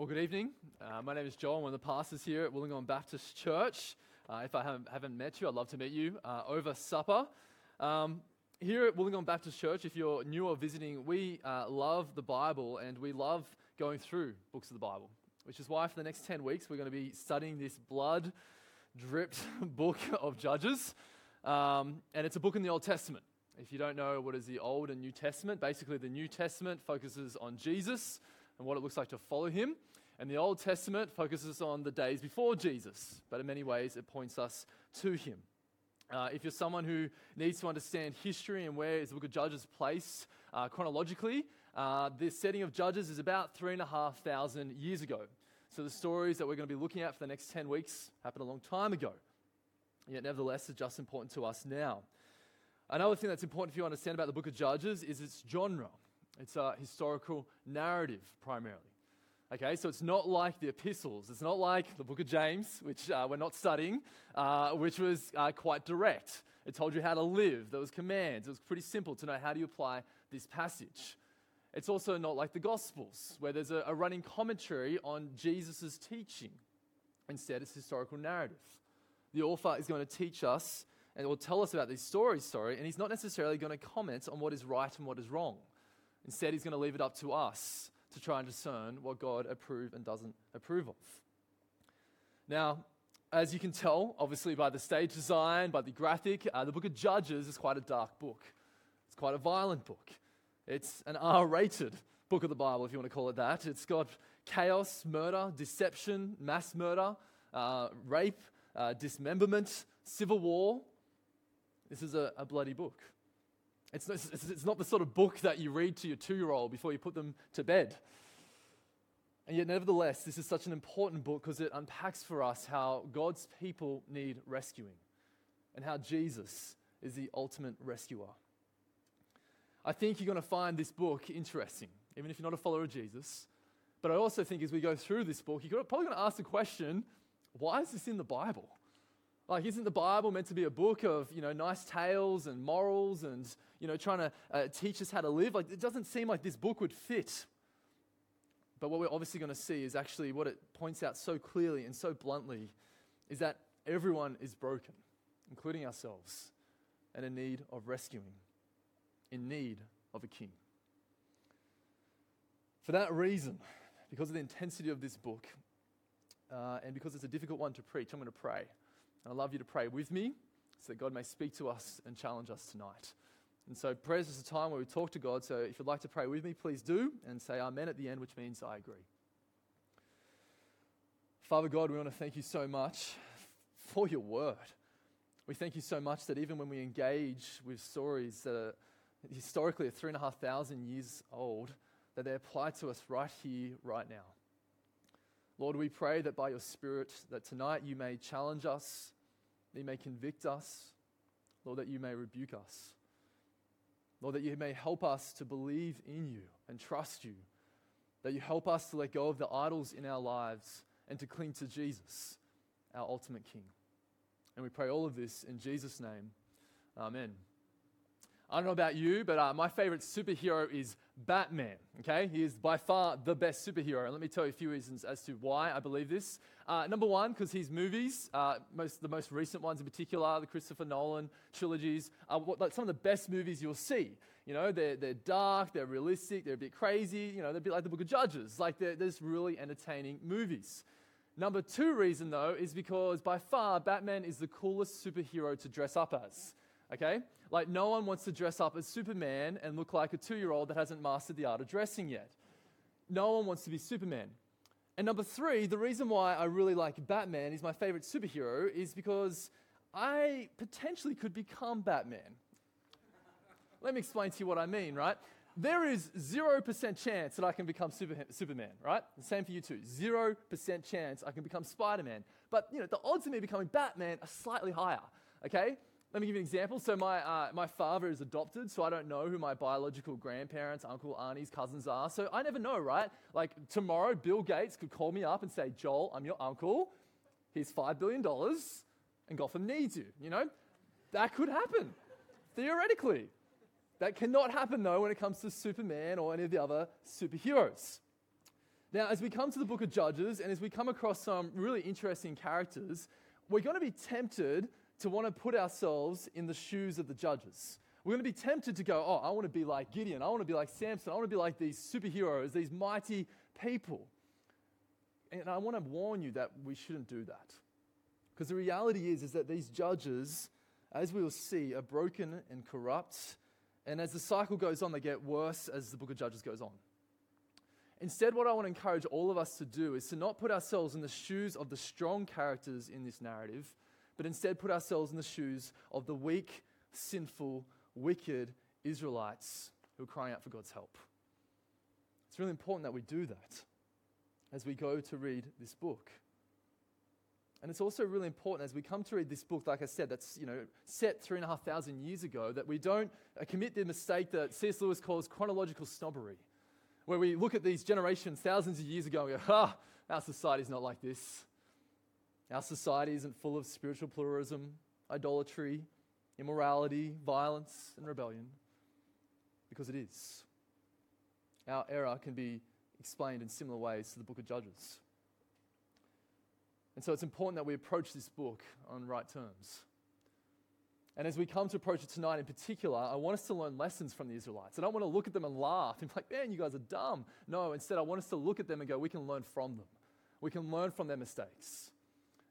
Well, good evening. Uh, my name is Joel. I'm one of the pastors here at Wollongong Baptist Church. Uh, if I haven't, haven't, met you, I'd love to meet you uh, over supper. Um, here at Wollongong Baptist Church, if you're new or visiting, we uh, love the Bible and we love going through books of the Bible, which is why for the next 10 weeks we're going to be studying this blood dripped book of Judges. Um, and it's a book in the Old Testament. If you don't know what is the Old and New Testament, basically the New Testament focuses on Jesus and what it looks like to follow him. And the Old Testament focuses on the days before Jesus, but in many ways it points us to him. Uh, if you're someone who needs to understand history and where is the book of Judges placed uh, chronologically, uh, the setting of Judges is about three and a half thousand years ago. So the stories that we're going to be looking at for the next 10 weeks happened a long time ago. Yet, nevertheless, it's just important to us now. Another thing that's important for you to understand about the book of Judges is its genre. It's a historical narrative primarily. Okay, so it's not like the epistles. It's not like the book of James, which uh, we're not studying, uh, which was uh, quite direct. It told you how to live, there was commands. It was pretty simple to know how do you apply this passage. It's also not like the Gospels, where there's a, a running commentary on Jesus' teaching. Instead, it's historical narrative. The author is going to teach us and will tell us about these stories, sorry, and he's not necessarily going to comment on what is right and what is wrong. Instead, he's going to leave it up to us to try and discern what God approves and doesn't approve of. Now, as you can tell, obviously by the stage design, by the graphic, uh, the book of Judges is quite a dark book. It's quite a violent book. It's an R rated book of the Bible, if you want to call it that. It's got chaos, murder, deception, mass murder, uh, rape, uh, dismemberment, civil war. This is a, a bloody book. It's, it's, it's not the sort of book that you read to your two year old before you put them to bed. And yet, nevertheless, this is such an important book because it unpacks for us how God's people need rescuing and how Jesus is the ultimate rescuer. I think you're going to find this book interesting, even if you're not a follower of Jesus. But I also think as we go through this book, you're probably going to ask the question why is this in the Bible? Like, isn't the Bible meant to be a book of, you know, nice tales and morals and, you know, trying to uh, teach us how to live? Like, it doesn't seem like this book would fit. But what we're obviously going to see is actually what it points out so clearly and so bluntly is that everyone is broken, including ourselves, and in need of rescuing, in need of a king. For that reason, because of the intensity of this book, uh, and because it's a difficult one to preach, I'm going to pray. And I'd love you to pray with me so that God may speak to us and challenge us tonight. And so, prayers is a time where we talk to God. So, if you'd like to pray with me, please do and say Amen at the end, which means I agree. Father God, we want to thank you so much for your word. We thank you so much that even when we engage with stories that are historically three and a half thousand years old, that they apply to us right here, right now. Lord, we pray that by your Spirit, that tonight you may challenge us, that you may convict us, Lord, that you may rebuke us. Lord, that you may help us to believe in you and trust you, that you help us to let go of the idols in our lives and to cling to Jesus, our ultimate King. And we pray all of this in Jesus' name. Amen. I don't know about you, but uh, my favorite superhero is Batman. Okay, he is by far the best superhero. And let me tell you a few reasons as to why I believe this. Uh, number one, because his movies, uh, most the most recent ones in particular, the Christopher Nolan trilogies, are what, like some of the best movies you'll see. You know, they're, they're dark, they're realistic, they're a bit crazy. You know, they're a bit like the Book of Judges. Like they're, they're just really entertaining movies. Number two reason, though, is because by far Batman is the coolest superhero to dress up as okay? Like, no one wants to dress up as Superman and look like a two year old that hasn't mastered the art of dressing yet. No one wants to be Superman. And number three, the reason why I really like Batman, is my favorite superhero, is because I potentially could become Batman. Let me explain to you what I mean, right? There is 0% chance that I can become super, Superman, right? The same for you too. 0% chance I can become Spider Man. But, you know, the odds of me becoming Batman are slightly higher, okay? Let me give you an example. So, my, uh, my father is adopted, so I don't know who my biological grandparents, uncle, aunties, cousins are. So, I never know, right? Like, tomorrow, Bill Gates could call me up and say, Joel, I'm your uncle. Here's $5 billion, and Gotham needs you. You know? That could happen, theoretically. That cannot happen, though, when it comes to Superman or any of the other superheroes. Now, as we come to the book of Judges and as we come across some really interesting characters, we're going to be tempted to want to put ourselves in the shoes of the judges. We're going to be tempted to go, oh, I want to be like Gideon. I want to be like Samson. I want to be like these superheroes, these mighty people. And I want to warn you that we shouldn't do that. Because the reality is, is that these judges, as we will see, are broken and corrupt. And as the cycle goes on, they get worse as the book of Judges goes on. Instead, what I want to encourage all of us to do is to not put ourselves in the shoes of the strong characters in this narrative, but instead put ourselves in the shoes of the weak, sinful, wicked Israelites who are crying out for God's help. It's really important that we do that as we go to read this book. And it's also really important as we come to read this book, like I said, that's you know set three and a half thousand years ago, that we don't uh, commit the mistake that C.S. Lewis calls chronological snobbery, where we look at these generations thousands of years ago and go, ah, our society's not like this. Our society isn't full of spiritual pluralism, idolatry, immorality, violence, and rebellion, because it is. Our error can be explained in similar ways to the book of Judges. And so it's important that we approach this book on right terms. And as we come to approach it tonight in particular, I want us to learn lessons from the Israelites. I don't want to look at them and laugh and be like, man, you guys are dumb. No, instead, I want us to look at them and go, we can learn from them. We can learn from their mistakes.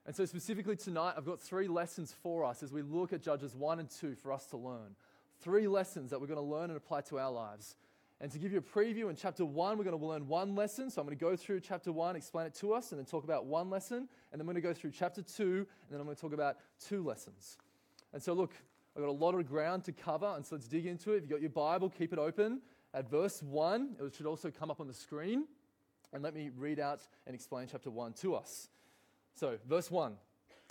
And so, specifically tonight, I've got three lessons for us as we look at Judges 1 and 2 for us to learn. Three lessons that we're going to learn and apply to our lives. And to give you a preview, in chapter one, we're going to learn one lesson. So I'm going to go through chapter one, explain it to us, and then talk about one lesson. And then I'm going to go through chapter two, and then I'm going to talk about two lessons. And so, look, I've got a lot of ground to cover, and so let's dig into it. If you've got your Bible, keep it open. At verse one, it should also come up on the screen. And let me read out and explain chapter one to us. So, verse one.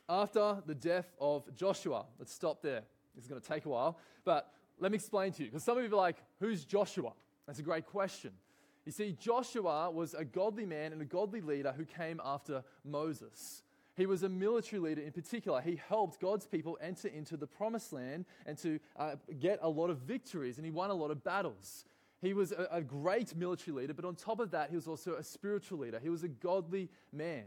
After the death of Joshua, let's stop there. This is going to take a while, but let me explain to you. Because some of you are like, who's Joshua? That's a great question. You see, Joshua was a godly man and a godly leader who came after Moses. He was a military leader in particular. He helped God's people enter into the promised land and to uh, get a lot of victories, and he won a lot of battles. He was a, a great military leader, but on top of that, he was also a spiritual leader. He was a godly man.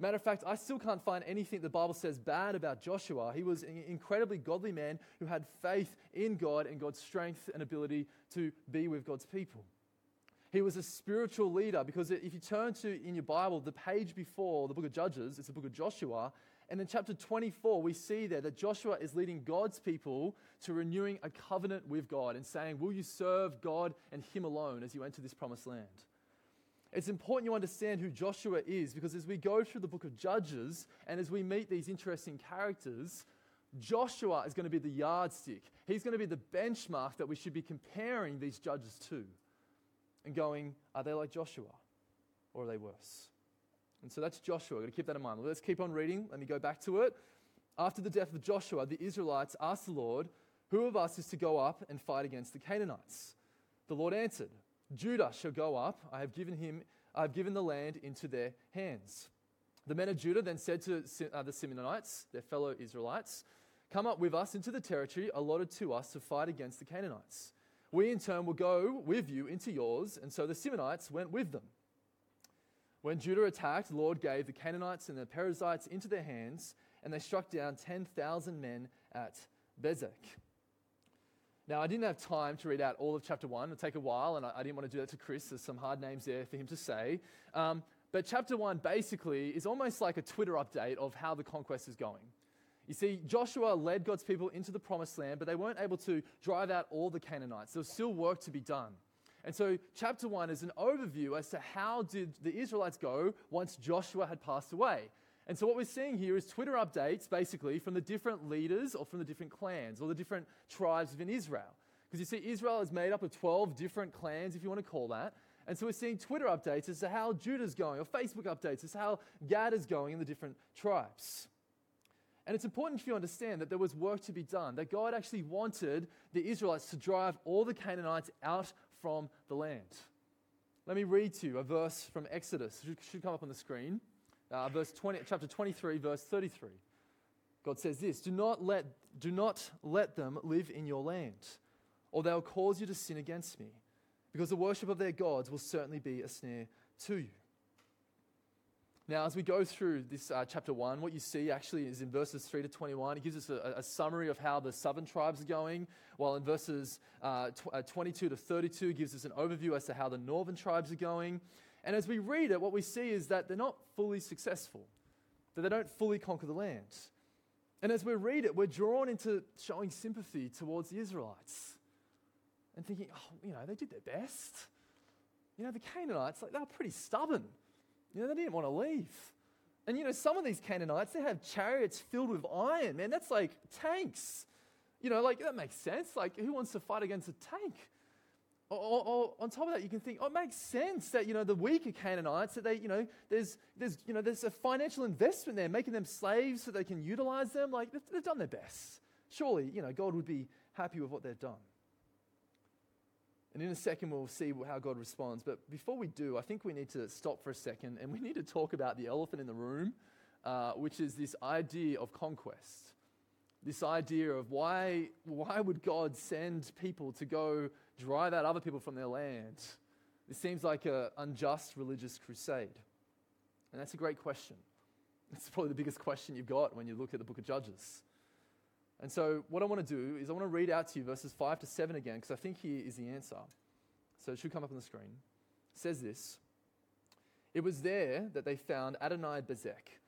Matter of fact, I still can't find anything the Bible says bad about Joshua. He was an incredibly godly man who had faith in God and God's strength and ability to be with God's people. He was a spiritual leader because if you turn to in your Bible, the page before the book of Judges, it's the book of Joshua. And in chapter 24, we see there that Joshua is leading God's people to renewing a covenant with God and saying, Will you serve God and Him alone as you enter this promised land? It's important you understand who Joshua is because as we go through the book of Judges and as we meet these interesting characters, Joshua is going to be the yardstick. He's going to be the benchmark that we should be comparing these judges to and going, are they like Joshua or are they worse? And so that's Joshua. I've got to keep that in mind. Let's keep on reading. Let me go back to it. After the death of Joshua, the Israelites asked the Lord, Who of us is to go up and fight against the Canaanites? The Lord answered, Judah shall go up. I have given him, I have given the land into their hands. The men of Judah then said to uh, the Simeonites, their fellow Israelites, Come up with us into the territory allotted to us to fight against the Canaanites. We in turn will go with you into yours. And so the Simeonites went with them. When Judah attacked, the Lord gave the Canaanites and the Perizzites into their hands, and they struck down 10,000 men at Bezek. Now, I didn't have time to read out all of chapter one. It'll take a while, and I, I didn't want to do that to Chris. There's some hard names there for him to say. Um, but chapter one basically is almost like a Twitter update of how the conquest is going. You see, Joshua led God's people into the promised land, but they weren't able to drive out all the Canaanites. There was still work to be done. And so, chapter one is an overview as to how did the Israelites go once Joshua had passed away. And so, what we're seeing here is Twitter updates basically from the different leaders or from the different clans or the different tribes within Israel. Because you see, Israel is made up of 12 different clans, if you want to call that. And so, we're seeing Twitter updates as to how Judah's going, or Facebook updates as to how Gad is going in the different tribes. And it's important for you to understand that there was work to be done, that God actually wanted the Israelites to drive all the Canaanites out from the land. Let me read to you a verse from Exodus. Should come up on the screen uh, verse 20, chapter 23, verse 33. God says this do not, let, do not let them live in your land, or they'll cause you to sin against me, because the worship of their gods will certainly be a snare to you. Now, as we go through this uh, chapter 1, what you see actually is in verses 3 to 21, it gives us a, a summary of how the southern tribes are going, while in verses uh, tw- uh, 22 to 32 gives us an overview as to how the northern tribes are going. And as we read it, what we see is that they're not fully successful, that they don't fully conquer the land. And as we read it, we're drawn into showing sympathy towards the Israelites and thinking, oh, you know, they did their best. You know, the Canaanites, like, they were pretty stubborn. You know, they didn't want to leave. And you know, some of these Canaanites, they have chariots filled with iron, man. That's like tanks. You know, like that makes sense. Like, who wants to fight against a tank? Or, or, on top of that, you can think, oh, it makes sense that you know the weaker Canaanites that they, you know, there's there's you know there's a financial investment there, making them slaves so they can utilize them. Like they've, they've done their best. Surely, you know, God would be happy with what they've done. And in a second, we'll see how God responds. But before we do, I think we need to stop for a second and we need to talk about the elephant in the room, uh, which is this idea of conquest. This idea of why, why would God send people to go drive out other people from their land? This seems like an unjust religious crusade. And that's a great question. It's probably the biggest question you've got when you look at the book of Judges. And so, what I want to do is I want to read out to you verses 5 to 7 again, because I think here is the answer. So, it should come up on the screen. It says this It was there that they found Adonai Bezek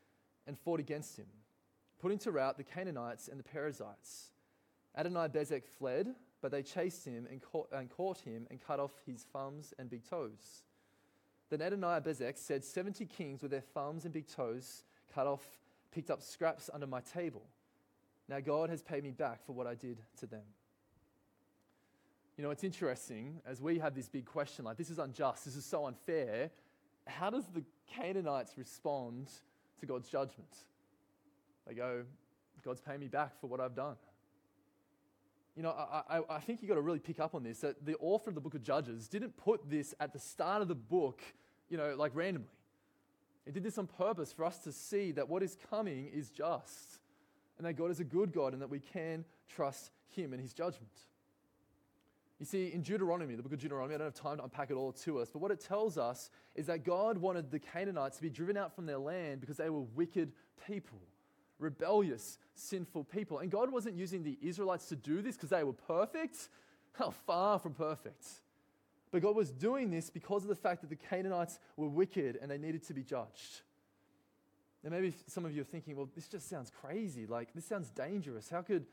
and fought against him, putting to rout the Canaanites and the Perizzites. Adonai Bezek fled, but they chased him and caught, and caught him and cut off his thumbs and big toes. Then Adonai Bezek said, 70 kings with their thumbs and big toes cut off picked up scraps under my table. Now God has paid me back for what I did to them. You know, it's interesting as we have this big question like, this is unjust, this is so unfair. How does the Canaanites respond to God's judgment? They go, God's paying me back for what I've done. You know, I, I, I think you've got to really pick up on this that the author of the book of Judges didn't put this at the start of the book, you know, like randomly. He did this on purpose for us to see that what is coming is just and that God is a good God and that we can trust Him and His judgment. You see, in Deuteronomy, the book of Deuteronomy, I don't have time to unpack it all to us, but what it tells us is that God wanted the Canaanites to be driven out from their land because they were wicked people, rebellious, sinful people. And God wasn't using the Israelites to do this because they were perfect. How far from perfect. But God was doing this because of the fact that the Canaanites were wicked and they needed to be judged. And maybe some of you are thinking, well, this just sounds crazy. Like, this sounds dangerous. How could,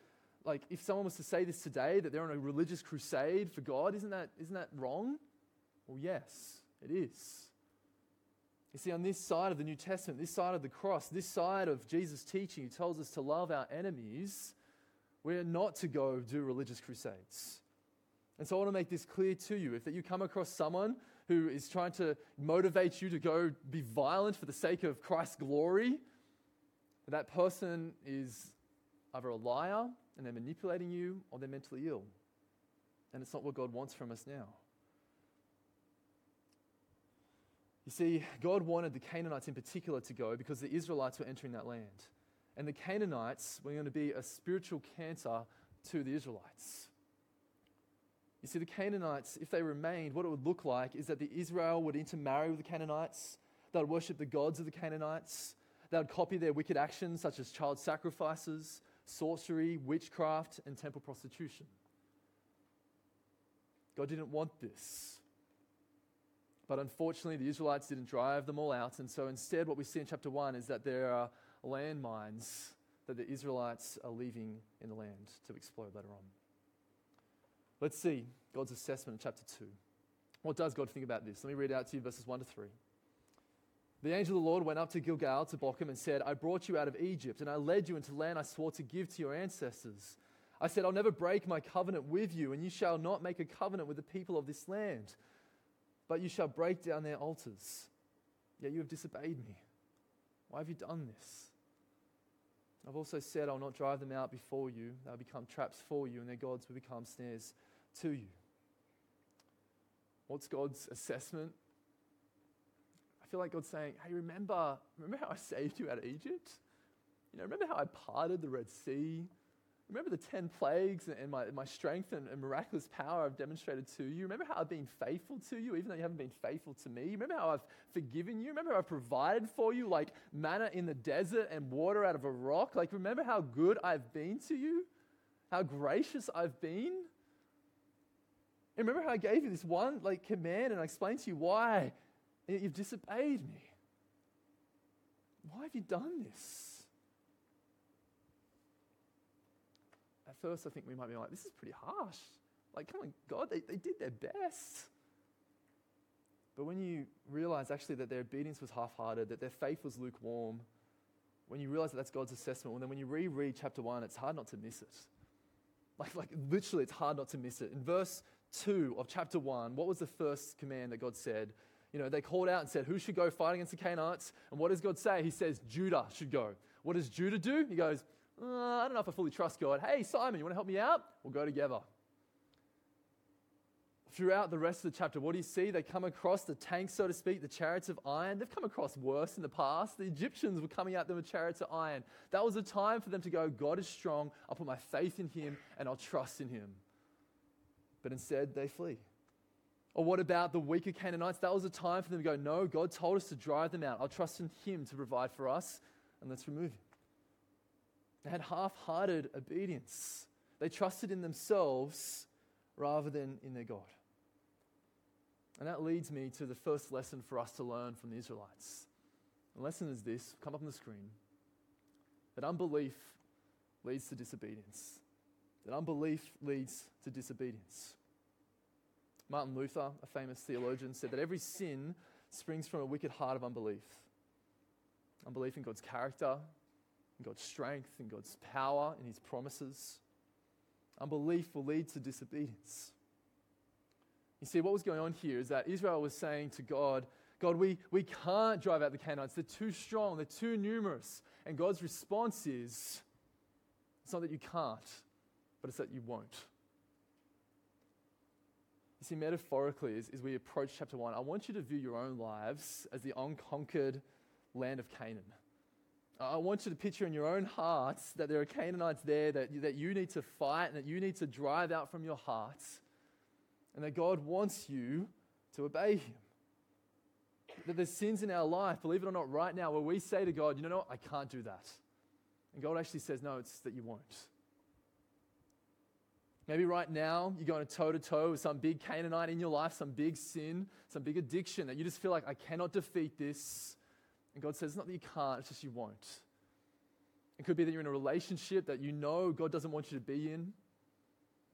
like, if someone was to say this today, that they're on a religious crusade for God, isn't that, isn't that wrong? Well, yes, it is. You see, on this side of the New Testament, this side of the cross, this side of Jesus' teaching, who tells us to love our enemies, we're not to go do religious crusades. And so I want to make this clear to you. If that you come across someone who is trying to motivate you to go be violent for the sake of Christ's glory, that person is either a liar and they're manipulating you or they're mentally ill. And it's not what God wants from us now. You see, God wanted the Canaanites in particular to go because the Israelites were entering that land. And the Canaanites were going to be a spiritual cancer to the Israelites. You see, the Canaanites, if they remained, what it would look like is that the Israel would intermarry with the Canaanites. They would worship the gods of the Canaanites. They would copy their wicked actions, such as child sacrifices, sorcery, witchcraft, and temple prostitution. God didn't want this. But unfortunately, the Israelites didn't drive them all out. And so instead, what we see in chapter 1 is that there are landmines that the Israelites are leaving in the land to explode later on. Let's see God's assessment in chapter 2. What does God think about this? Let me read out to you verses 1 to 3. The angel of the Lord went up to Gilgal to Bochim and said, I brought you out of Egypt, and I led you into land I swore to give to your ancestors. I said, I'll never break my covenant with you, and you shall not make a covenant with the people of this land, but you shall break down their altars. Yet you have disobeyed me. Why have you done this? I've also said, I'll not drive them out before you. They'll become traps for you, and their gods will become snares to you. What's God's assessment? I feel like God's saying, hey, remember, remember how I saved you out of Egypt? You know, remember how I parted the Red Sea? Remember the 10 plagues and my, my strength and, and, miraculous power I've demonstrated to you? Remember how I've been faithful to you, even though you haven't been faithful to me? Remember how I've forgiven you? Remember how I've provided for you, like manna in the desert and water out of a rock? Like, remember how good I've been to you? How gracious I've been? And remember how I gave you this one like command and I explained to you why you've disobeyed me? Why have you done this? at first I think we might be like, this is pretty harsh. Like, come on, God, they, they did their best. But when you realize actually that their obedience was half hearted, that their faith was lukewarm, when you realize that that's God's assessment, well, then when you reread chapter 1, it's hard not to miss it. Like, like literally, it's hard not to miss it. In verse 2 of chapter 1, what was the first command that God said? You know, they called out and said, Who should go fight against the Canaanites? And what does God say? He says, Judah should go. What does Judah do? He goes, uh, I don't know if I fully trust God. Hey, Simon, you want to help me out? We'll go together. Throughout the rest of the chapter, what do you see? They come across the tanks, so to speak, the chariots of iron. They've come across worse in the past. The Egyptians were coming at them with chariots of iron. That was a time for them to go, God is strong. I'll put my faith in him and I'll trust in him. But instead, they flee. Or what about the weaker Canaanites? That was a time for them to go, No, God told us to drive them out. I'll trust in him to provide for us, and let's remove him. They had half hearted obedience. They trusted in themselves rather than in their God. And that leads me to the first lesson for us to learn from the Israelites. The lesson is this come up on the screen that unbelief leads to disobedience. That unbelief leads to disobedience. Martin Luther, a famous theologian, said that every sin springs from a wicked heart of unbelief. Unbelief in God's character, God's strength, in God's power, in His promises. Unbelief will lead to disobedience. You see, what was going on here is that Israel was saying to God, God, we, we can't drive out the Canaanites. They're too strong, they're too numerous. And God's response is, it's not that you can't, but it's that you won't. You see, metaphorically, as, as we approach chapter 1, I want you to view your own lives as the unconquered land of Canaan. I want you to picture in your own hearts that there are Canaanites there that, you, that you need to fight and that you need to drive out from your hearts, and that God wants you to obey Him. That there's sins in our life, believe it or not, right now, where we say to God, you know what, I can't do that. And God actually says, no, it's that you won't. Maybe right now you're going toe to toe with some big Canaanite in your life, some big sin, some big addiction that you just feel like, I cannot defeat this. And God says, it's not that you can't, it's just you won't. It could be that you're in a relationship that you know God doesn't want you to be in.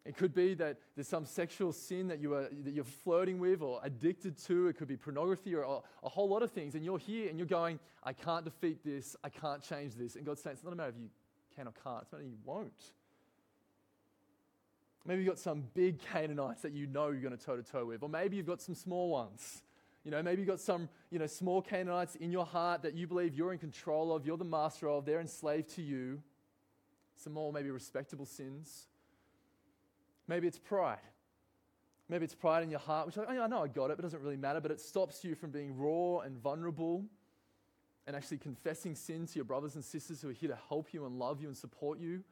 It could be that there's some sexual sin that, you are, that you're flirting with or addicted to. It could be pornography or a, whole lot of things. And you're here and you're going, I can't defeat this. I can't change this. And God's saying, it's not a matter of you can or can't, it's a matter of you won't. Maybe you've got some big Canaanites that you know you're going to toe to toe with. Or maybe you've got some small ones you know, maybe you've got some, you know, small Canaanites in your heart that you believe you're in control of, you're the master of, they're enslaved to you. Some more maybe respectable sins. Maybe it's pride. Maybe it's pride in your heart, which I, I know I got it, but it doesn't really matter. But it stops you from being raw and vulnerable and actually confessing sin to your brothers and sisters who are here to help you and love you and support you.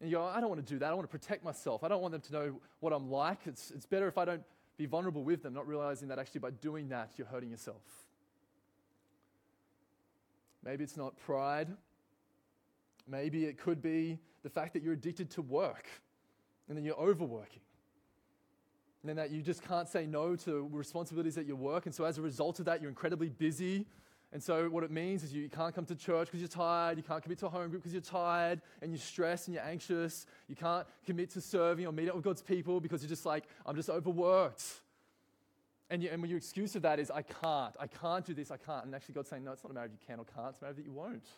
And you go, I don't want to do that. I want to protect myself. I don't want them to know what I'm like. It's, it's better if I don't be vulnerable with them, not realizing that actually by doing that, you're hurting yourself. Maybe it's not pride. Maybe it could be the fact that you're addicted to work and then you're overworking. And then that you just can't say no to responsibilities at your work. And so as a result of that, you're incredibly busy and so, what it means is you can't come to church because you're tired. You can't commit to a home group because you're tired and you're stressed and you're anxious. You can't commit to serving or meet up with God's people because you're just like, I'm just overworked. And, you, and your excuse for that is, I can't, I can't do this, I can't. And actually, God's saying, no, it's not a matter of you can or can't, it's a matter that you won't.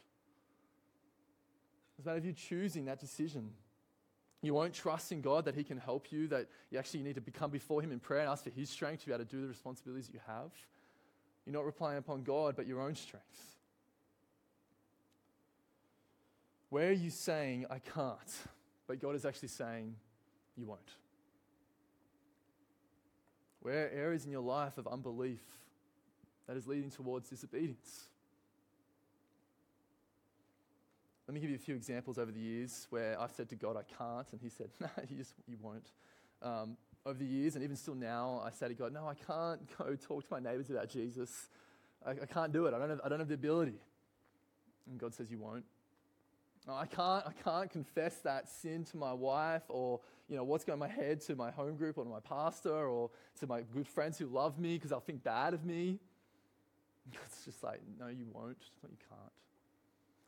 It's a matter of you choosing that decision. You won't trust in God that He can help you, that you actually need to become before Him in prayer and ask for His strength to be able to do the responsibilities that you have. You're not relying upon God, but your own strength. Where are you saying, I can't, but God is actually saying, you won't? Where are areas in your life of unbelief that is leading towards disobedience? let me give you a few examples over the years where I've said to God, I can't, and He said, No, you just you won't. Um, over the years, and even still now, I say to God, No, I can't go talk to my neighbors about Jesus. I, I can't do it. I don't, have, I don't have the ability. And God says, You won't. I can't, I can't confess that sin to my wife or, you know, what's going in my head to my home group or to my pastor or to my good friends who love me because they'll think bad of me. It's just like, no, you won't. No, you can't.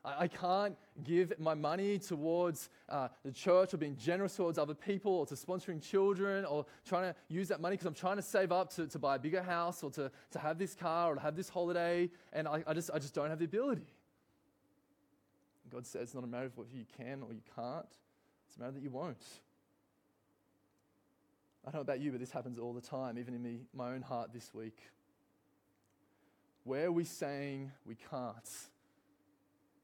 I, I can't give my money towards uh, the church or being generous towards other people or to sponsoring children or trying to use that money because I'm trying to save up to, to buy a bigger house or to, to have this car or to have this holiday. And I, I, just, I just don't have the ability. God says it's not a matter of whether you can or you can't, it's a matter that you won't. I don't know about you, but this happens all the time, even in me, my own heart this week. Where are we saying we can't?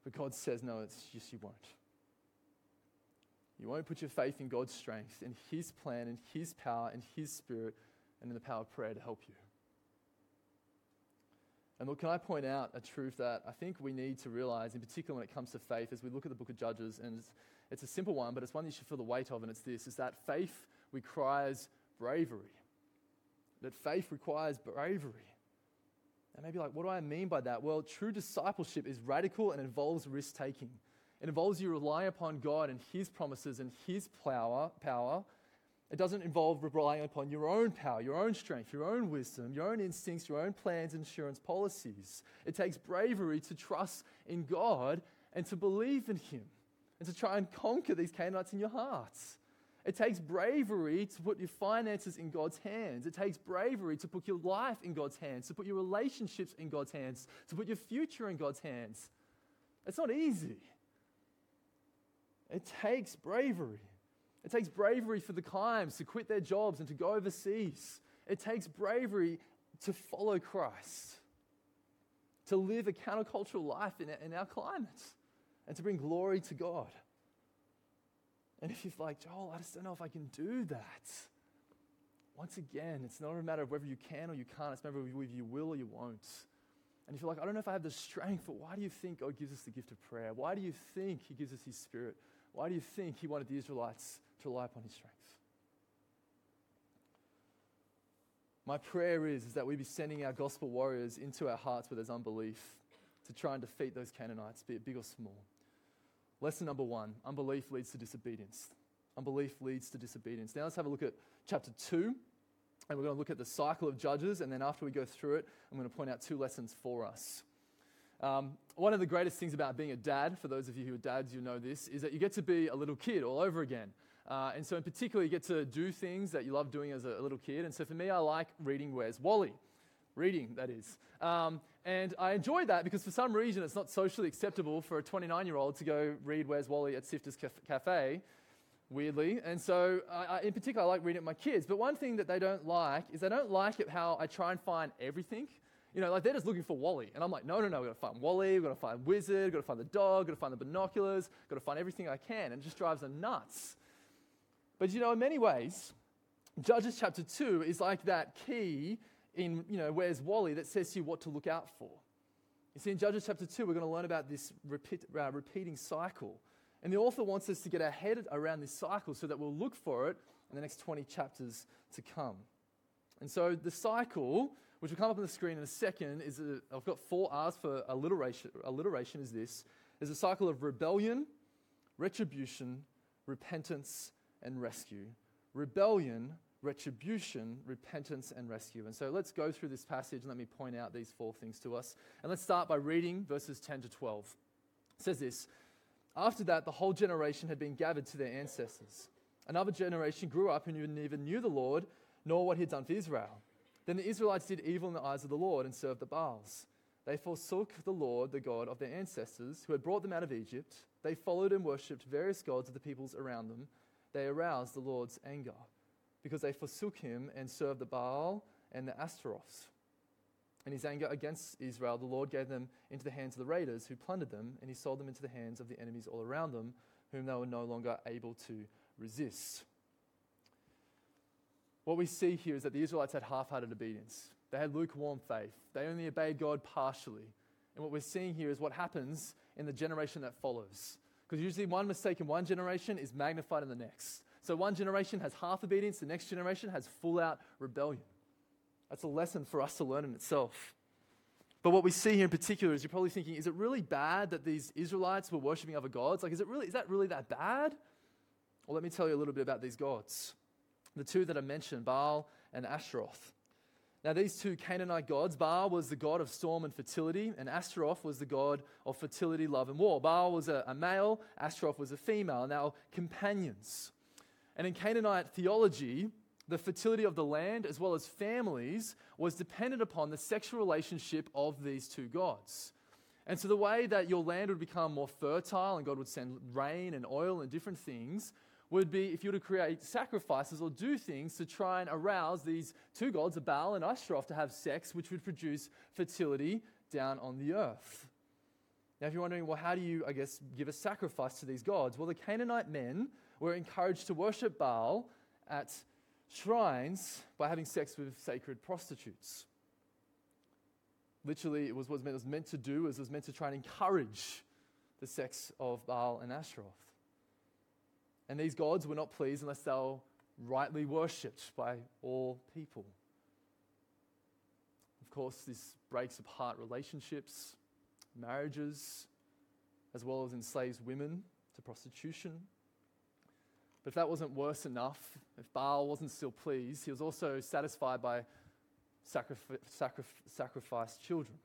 But God says, no, it's just you won't. You won't put your faith in God's strength, in His plan, in His power, in His Spirit, and in the power of prayer to help you. And look, can I point out a truth that I think we need to realize, in particular when it comes to faith, as we look at the book of Judges, and it's, it's a simple one, but it's one you should feel the weight of, and it's this, is that faith requires bravery. That faith requires bravery. And maybe like, what do I mean by that? Well, true discipleship is radical and involves risk taking. It involves you relying upon God and His promises and His power, power it doesn't involve relying upon your own power, your own strength, your own wisdom, your own instincts, your own plans, insurance policies. It takes bravery to trust in God and to believe in Him and to try and conquer these Canaanites in your hearts. It takes bravery to put your finances in God's hands. It takes bravery to put your life in God's hands, to put your relationships in God's hands, to put your future in God's hands. It's not easy. It takes bravery. It takes bravery for the Kimes to quit their jobs and to go overseas. It takes bravery to follow Christ, to live a countercultural life in, in our climate, and to bring glory to God. And if you're like, Joel, I just don't know if I can do that. Once again, it's not a matter of whether you can or you can't, it's a matter of whether you will or you won't. And if you're like, I don't know if I have the strength, but why do you think God gives us the gift of prayer? Why do you think He gives us His Spirit? Why do you think He wanted the Israelites to rely upon his strength. My prayer is, is that we be sending our gospel warriors into our hearts where there's unbelief to try and defeat those Canaanites, be it big or small. Lesson number one unbelief leads to disobedience. Unbelief leads to disobedience. Now let's have a look at chapter 2, and we're going to look at the cycle of Judges, and then after we go through it, I'm going to point out two lessons for us. Um, one of the greatest things about being a dad, for those of you who are dads, you know this, is that you get to be a little kid all over again. Uh, and so, in particular, you get to do things that you love doing as a, little kid. And so, for me, I like reading Where's Wally? Reading, that is. Um, and I enjoy that because for some reason it's not socially acceptable for a 29 year old to go read Where's Wally at Sifter's Cafe, weirdly. And so, I, I, in particular, I like reading it with my kids. But one thing that they don't like is they don't like it how I try and find everything. You know, like they're just looking for Wally. And I'm like, no, no, no, we've got to find Wally, we've got to find Wizard, we've got to find the dog, we've got to find the binoculars, we've got to find everything I can. And it just drives them nuts. But you know, in many ways, Judges chapter 2 is like that key in, you know, Where's Wally that says to you what to look out for. You see, in Judges chapter 2, we're going to learn about this repeat, uh, repeating cycle. And the author wants us to get our head around this cycle so that we'll look for it in the next 20 chapters to come. And so the cycle, which will come up on the screen in a second, is i I've got four R's for alliteration. Alliteration is this. There's a cycle of rebellion, retribution, repentance, and rescue. Rebellion, retribution, repentance, and rescue. And so let's go through this passage and let me point out these four things to us. And let's start by reading verses 10 to 12. It says this After that, the whole generation had been gathered to their ancestors. Another generation grew up and neither knew the Lord nor what he had done for Israel. Then the Israelites did evil in the eyes of the Lord and served the Baals. They forsook the Lord, the God of their ancestors, who had brought them out of Egypt. They followed and worshipped various gods of the peoples around them they aroused the Lord's anger because they forsook him and served the Baal and the Ashtaroths. In his anger against Israel, the Lord gave them into the hands of the raiders who plundered them, and he sold them into the hands of the enemies all around them, whom they were no longer able to resist. What we see here is that the Israelites had half hearted obedience. They had lukewarm faith. They only obeyed God partially. And what we're seeing here is what happens in the generation that follows. Because usually one mistake in one generation is magnified in the next. So one generation has half obedience, the next generation has full out rebellion. That's a lesson for us to learn in itself. But what we see here in particular is you're probably thinking, is it really bad that these Israelites were worshiping other gods? Like, is it really, is that really that bad? Well, let me tell you a little bit about these gods. The two that I mentioned, Baal and Ashtaroth. Now, these two Canaanite gods, Baal was the god of storm and fertility, and Ashtaroth was the god of fertility, love, and war. Baal was a, a male, Ashtaroth was a female. Now, companions. And in Canaanite theology, the fertility of the land as well as families was dependent upon the sexual relationship of these two gods. And so, the way that your land would become more fertile and God would send rain and oil and different things would be if you were to create sacrifices or do things to try and arouse these two gods, Baal and Ashtaroth, to have sex, which would produce fertility down on the earth. Now, if you're wondering, well, how do you, I guess, give a sacrifice to these gods? Well, the Canaanite men were encouraged to worship Baal at shrines by having sex with sacred prostitutes. Literally, it was what it was meant to do, it was meant to try and encourage the sex of Baal and Ashtaroth. And these gods were not pleased unless they were rightly worshipped by all people. Of course, this breaks apart relationships, marriages, as well as enslaves women to prostitution. But if that wasn't worse enough, if Baal wasn't still pleased, he was also satisfied by sacrif- sacrif- sacrificed children.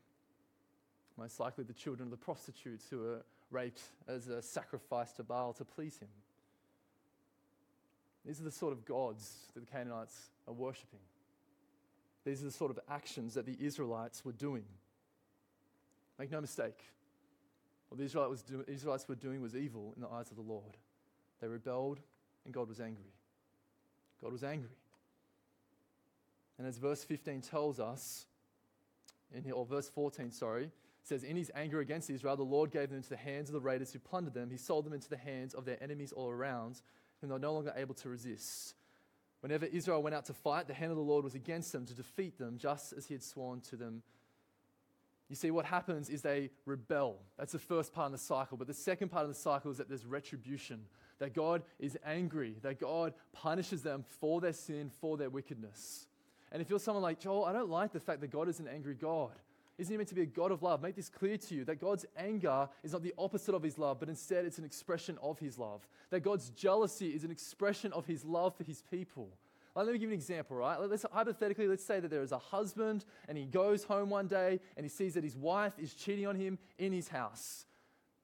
Most likely the children of the prostitutes who were raped as a sacrifice to Baal to please him. These are the sort of gods that the Canaanites are worshipping. These are the sort of actions that the Israelites were doing. Make no mistake, what the Israelites were doing was evil in the eyes of the Lord. They rebelled and God was angry. God was angry. And as verse 15 tells us, in or verse 14, sorry, says, In his anger against Israel, the Lord gave them into the hands of the raiders who plundered them. He sold them into the hands of their enemies all around, whom they were no longer able to resist. Whenever Israel went out to fight, the hand of the Lord was against them to defeat them, just as he had sworn to them. You see, what happens is they rebel. That's the first part of the cycle. But the second part of the cycle is that there's retribution that God is angry, that God punishes them for their sin, for their wickedness. And if you're someone like, Joel, I don't like the fact that God is an angry God. Isn't he meant to be a God of love? Make this clear to you that God's anger is not the opposite of his love, but instead it's an expression of his love. That God's jealousy is an expression of his love for his people. Like, let me give you an example, right? Let's, hypothetically, let's say that there is a husband and he goes home one day and he sees that his wife is cheating on him in his house.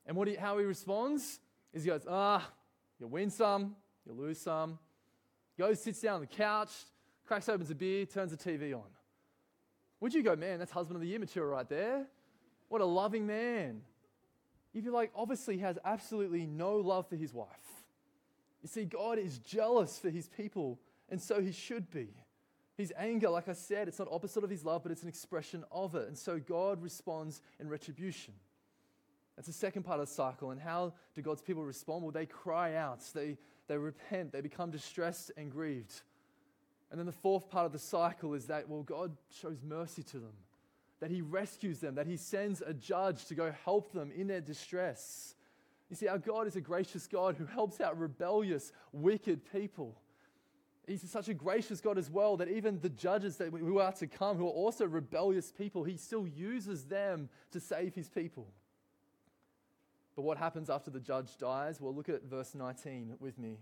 And what he, how he responds is he goes, ah, you win some, you lose some. Goes, sits down on the couch, cracks open a beer, turns the TV on. Would you go, man, that's husband of the year material right there? What a loving man. If You'd be like, obviously, he has absolutely no love for his wife. You see, God is jealous for his people, and so he should be. His anger, like I said, it's not opposite of his love, but it's an expression of it. And so God responds in retribution. That's the second part of the cycle. And how do God's people respond? Well, they cry out, they, they repent, they become distressed and grieved. And then the fourth part of the cycle is that, well, God shows mercy to them, that He rescues them, that He sends a judge to go help them in their distress. You see, our God is a gracious God who helps out rebellious, wicked people. He's such a gracious God as well that even the judges that who are to come, who are also rebellious people, He still uses them to save His people. But what happens after the judge dies? Well, look at verse 19 with me.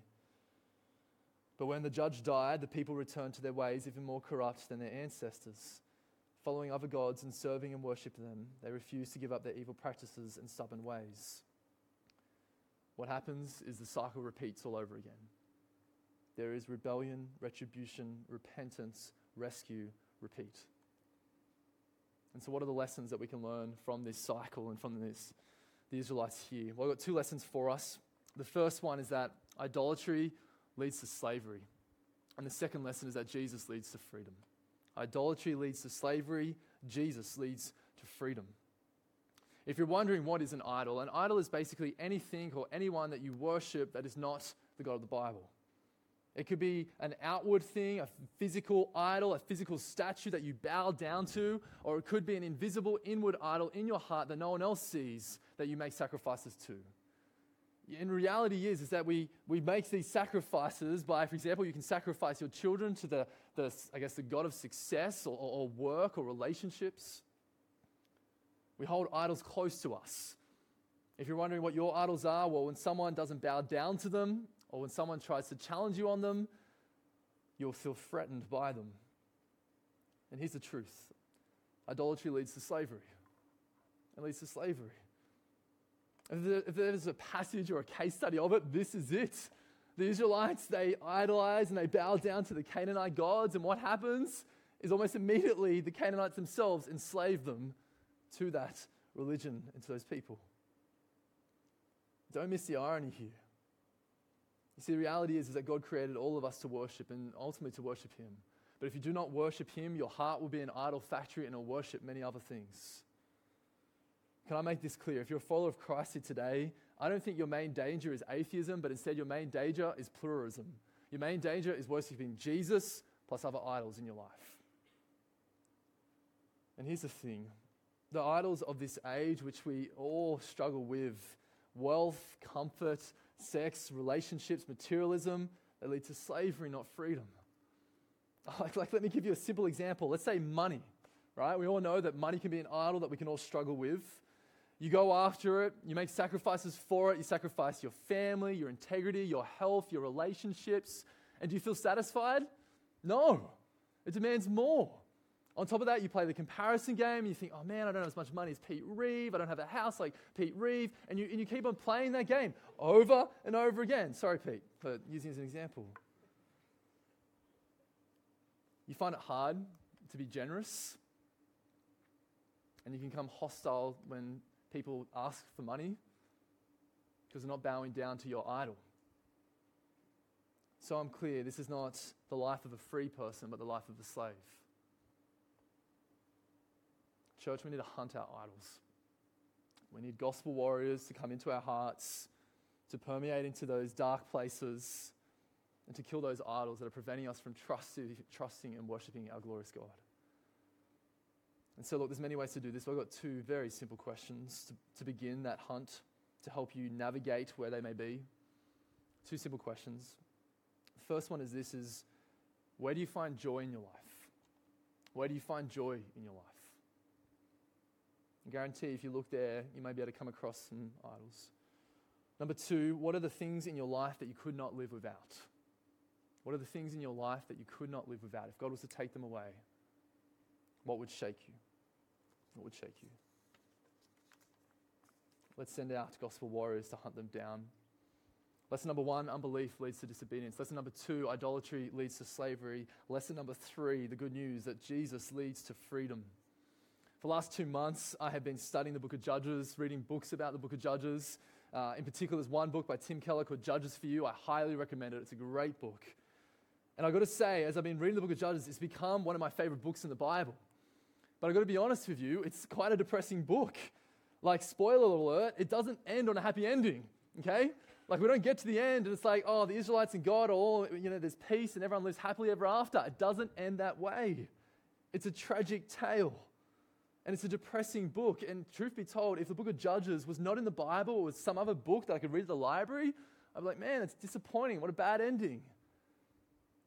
But when the judge died, the people returned to their ways even more corrupt than their ancestors. Following other gods and serving and worshiping them, they refused to give up their evil practices and stubborn ways. What happens is the cycle repeats all over again. There is rebellion, retribution, repentance, rescue, repeat. And so, what are the lessons that we can learn from this cycle and from this the Israelites here? Well, I've got two lessons for us. The first one is that idolatry leads to slavery. And the second lesson is that Jesus leads to freedom. Idolatry leads to slavery, Jesus leads to freedom. If you're wondering what is an idol, an idol is basically anything or anyone that you worship that is not the God of the Bible. It could be an outward thing, a physical idol, a physical statue that you bow down to, or it could be an invisible inward idol in your heart that no one else sees that you make sacrifices to. in reality is, is that we, we make these sacrifices by, for example, you can sacrifice your children to the, the I guess, the God of success or, or work or relationships. We hold idols close to us. If you're wondering what your idols are, well, when someone doesn't bow down to them or when someone tries to challenge you on them, you'll feel threatened by them. And here's the truth idolatry leads to slavery. It leads to slavery. If there's a passage or a case study of it, this is it. The Israelites, they idolize and they bow down to the Canaanite gods, and what happens is almost immediately the Canaanites themselves enslave them to that religion and to those people. Don't miss the irony here. You see, the reality is, is that God created all of us to worship and ultimately to worship Him. But if you do not worship Him, your heart will be an idol factory and will worship many other things. Can I make this clear? If you're a follower of Christ here today, I don't think your main danger is atheism, but instead your main danger is pluralism. Your main danger is worshiping Jesus plus other idols in your life. And here's the thing the idols of this age, which we all struggle with wealth, comfort, sex, relationships, materialism they lead to slavery, not freedom. Like, like, let me give you a simple example. Let's say money, right? We all know that money can be an idol that we can all struggle with. You go after it, you make sacrifices for it, you sacrifice your family, your integrity, your health, your relationships. And do you feel satisfied? No, it demands more. On top of that, you play the comparison game and you think, oh man, I don't have as much money as Pete Reeve. I don't have a house like Pete Reeve. And you, and you keep on playing that game over and over again. Sorry, Pete, for using as an example. You find it hard to be generous. And you can become hostile when people ask for money because they're not bowing down to your idol. So I'm clear this is not the life of a free person, but the life of a slave. Church, we need to hunt our idols. We need gospel warriors to come into our hearts, to permeate into those dark places, and to kill those idols that are preventing us from trusting, and worshiping our glorious God. And so, look, there's many ways to do this. I've got two very simple questions to, to begin that hunt to help you navigate where they may be. Two simple questions. The first one is this is where do you find joy in your life? Where do you find joy in your life? I guarantee if you look there, you may be able to come across some idols. Number two, what are the things in your life that you could not live without? What are the things in your life that you could not live without? If God was to take them away, what would shake you? What would shake you? Let's send out gospel warriors to hunt them down. Lesson number one unbelief leads to disobedience. Lesson number two idolatry leads to slavery. Lesson number three the good news that Jesus leads to freedom. For the last two months, I have been studying the book of Judges, reading books about the book of Judges. Uh, in particular, there's one book by Tim Keller called Judges for You. I highly recommend it, it's a great book. And I've got to say, as I've been reading the book of Judges, it's become one of my favorite books in the Bible. But I've got to be honest with you, it's quite a depressing book. Like, spoiler alert, it doesn't end on a happy ending, okay? Like, we don't get to the end and it's like, oh, the Israelites and God are all, you know, there's peace and everyone lives happily ever after. It doesn't end that way. It's a tragic tale. And it's a depressing book. And truth be told, if the book of Judges was not in the Bible it was some other book that I could read at the library, I'd be like, man, it's disappointing. What a bad ending.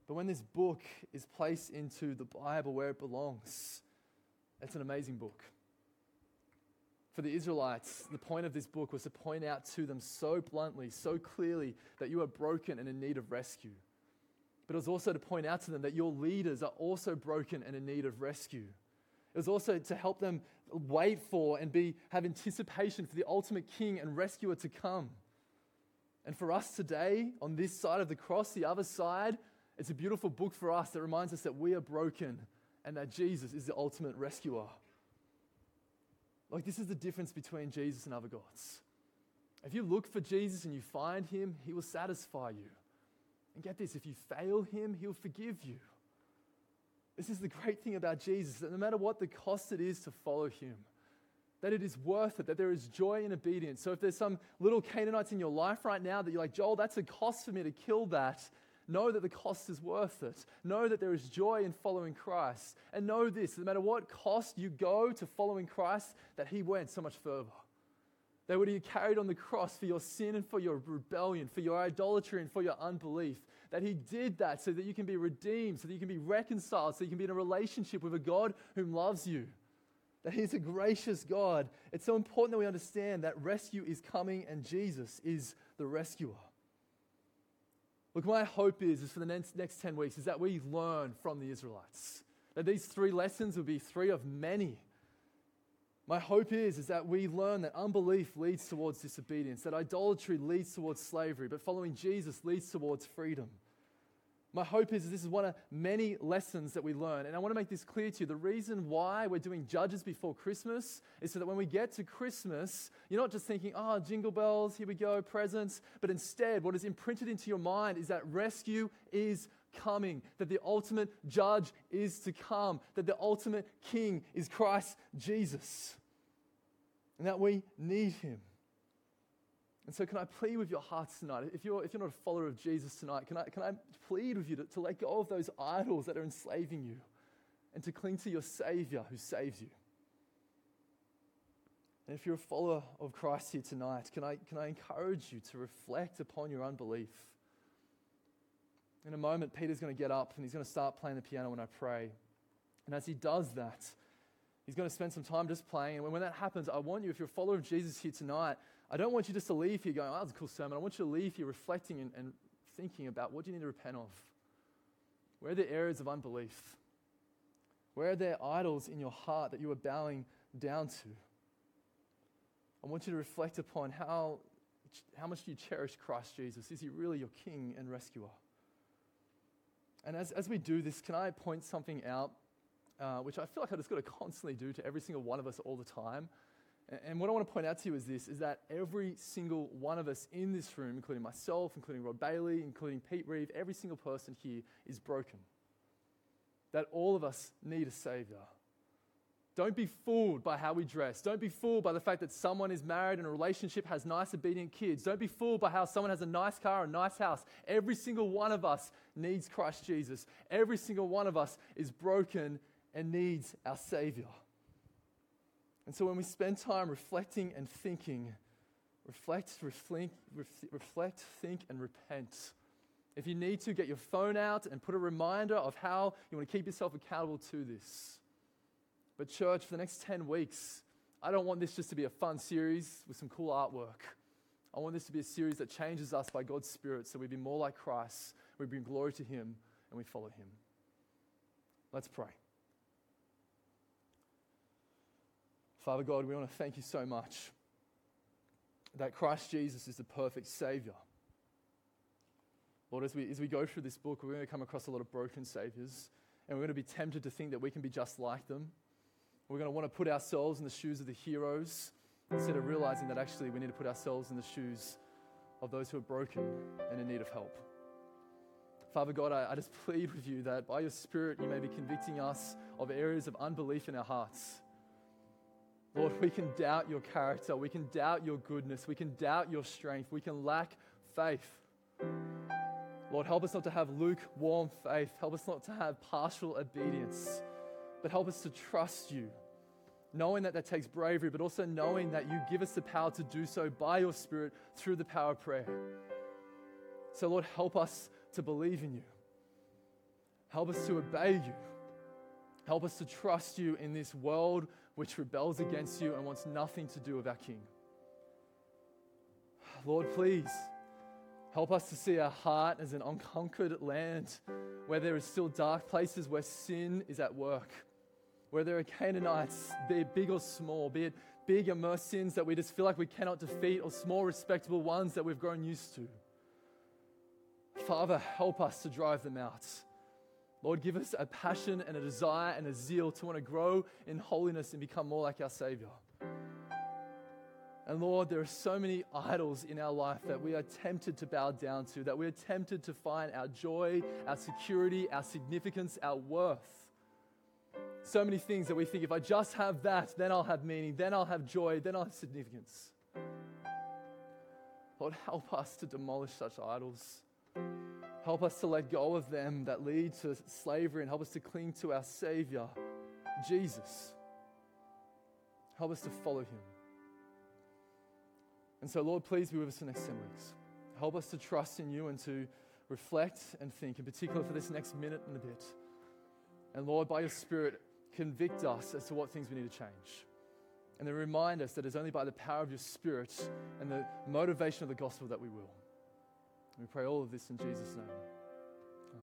But when this book is placed into the Bible where it belongs, it's an amazing book. For the Israelites, the point of this book was to point out to them so bluntly, so clearly, that you are broken and in need of rescue. But it was also to point out to them that your leaders are also broken and in need of rescue. It was also to help them wait for and be, have anticipation for the ultimate king and rescuer to come. And for us today, on this side of the cross, the other side, it's a beautiful book for us that reminds us that we are broken and that Jesus is the ultimate rescuer. Like, this is the difference between Jesus and other gods. If you look for Jesus and you find him, he will satisfy you. And get this if you fail him, he'll forgive you. This is the great thing about Jesus that no matter what the cost it is to follow him, that it is worth it, that there is joy in obedience. So if there's some little Canaanites in your life right now that you're like, Joel, that's a cost for me to kill that, Know that the cost is worth it. Know that there is joy in following Christ. And know this no matter what cost you go to following Christ, that He went so much further. That what he carried on the cross for your sin and for your rebellion, for your idolatry and for your unbelief. That he did that so that you can be redeemed, so that you can be reconciled, so you can be in a relationship with a God whom loves you. That he's a gracious God. It's so important that we understand that rescue is coming and Jesus is the rescuer. Look, my hope is, is for the next, next 10 weeks, is that we learn from the Israelites. That these three lessons will be three of many my hope is, is that we learn that unbelief leads towards disobedience, that idolatry leads towards slavery, but following Jesus leads towards freedom. My hope is this is one of many lessons that we learn. And I want to make this clear to you. The reason why we're doing Judges before Christmas is so that when we get to Christmas, you're not just thinking, oh, jingle bells, here we go, presents. But instead, what is imprinted into your mind is that rescue is coming, that the ultimate judge is to come, that the ultimate king is Christ Jesus, and that we need him. And so, can I plead with your hearts tonight? If you're, if you're not a follower of Jesus tonight, can I, can I plead with you to, to let go of those idols that are enslaving you and to cling to your Savior who saves you? And if you're a follower of Christ here tonight, can I, can I encourage you to reflect upon your unbelief? In a moment, Peter's going to get up and he's going to start playing the piano when I pray. And as he does that, he's going to spend some time just playing. And when that happens, I want you, if you're a follower of Jesus here tonight, I don't want you just to leave here going, oh, that's a cool sermon. I want you to leave here reflecting and, and thinking about what you need to repent of? Where are the areas of unbelief? Where are there idols in your heart that you are bowing down to? I want you to reflect upon how, how much do you cherish Christ Jesus? Is he really your king and rescuer? And as, as we do this, can I point something out, uh, which I feel like I just got to constantly do to every single one of us all the time? And, what I want to point out to you is this, is that every single one of us in this room, including myself, including Rod Bailey, including Pete Reeve, every single person here is broken. That all of us need a Savior. Don't be fooled by how we dress. Don't be fooled by the fact that someone is married and a relationship has nice, obedient kids. Don't be fooled by how someone has a nice car, a nice house. Every single one of us needs Christ Jesus. Every single one of us is broken and needs our Savior. And so when we spend time reflecting and thinking, reflect, reflect, reflect, think, and repent. If you need to, get your phone out and put a reminder of how you want to keep yourself accountable to this. But, church, for the next 10 weeks, I don't want this just to be a fun series with some cool artwork. I want this to be a series that changes us by God's Spirit so we be more like Christ, we bring glory to Him, and we follow Him. Let's pray. Father God, we want to thank you so much that Christ Jesus is the perfect Savior. Lord, as we, as we go through this book, we're going to come across a lot of broken Saviors, and we're going to be tempted to think that we can be just like them. We're going to want to put ourselves in the shoes of the heroes instead of realizing that actually we need to put ourselves in the shoes of those who are broken and in need of help. Father God, I, I just plead with you that by your Spirit you may be convicting us of areas of unbelief in our hearts. Lord, we can doubt your character, we can doubt your goodness, we can doubt your strength, we can lack faith. Lord, help us not to have lukewarm faith. Help us not to have partial obedience but help us to trust you, knowing that that takes bravery, but also knowing that you give us the power to do so by your Spirit through the power of prayer. So, Lord, help us to believe in you. Help us to obey you. Help us to trust you in this world which rebels against you and wants nothing to do with our King. Lord, please help us to see our heart as an unconquered land where there is still dark places where sin is at work where there are Canaanites, be it big or small, be it big immersed sins that we just feel like we cannot defeat, or small respectable ones that we've grown used to. Father, help us to drive them out. Lord, give us a passion and a desire and a zeal to want to grow in holiness and become more like our Savior. And Lord, there are so many idols in our life that we are tempted to bow down to, that we are tempted to find our joy, our security, our significance, our worth so many things that we think if I just have that, then I'll have meaning, then I'll have joy, then I'll have significance. Lord, help us to demolish such idols. Help us to let go of them that lead to slavery and help us to cling to our Savior, Jesus. Help us to follow Him. And so, Lord, please be with us in the next 10 weeks. Help us to trust in you and to reflect and think, in particular for this next minute and a bit. And Lord, by your Spirit, convict us as to what things we need to change. And then remind us that it's only by the power of your Spirit and the motivation of the gospel that we will. We pray all of this in Jesus' name.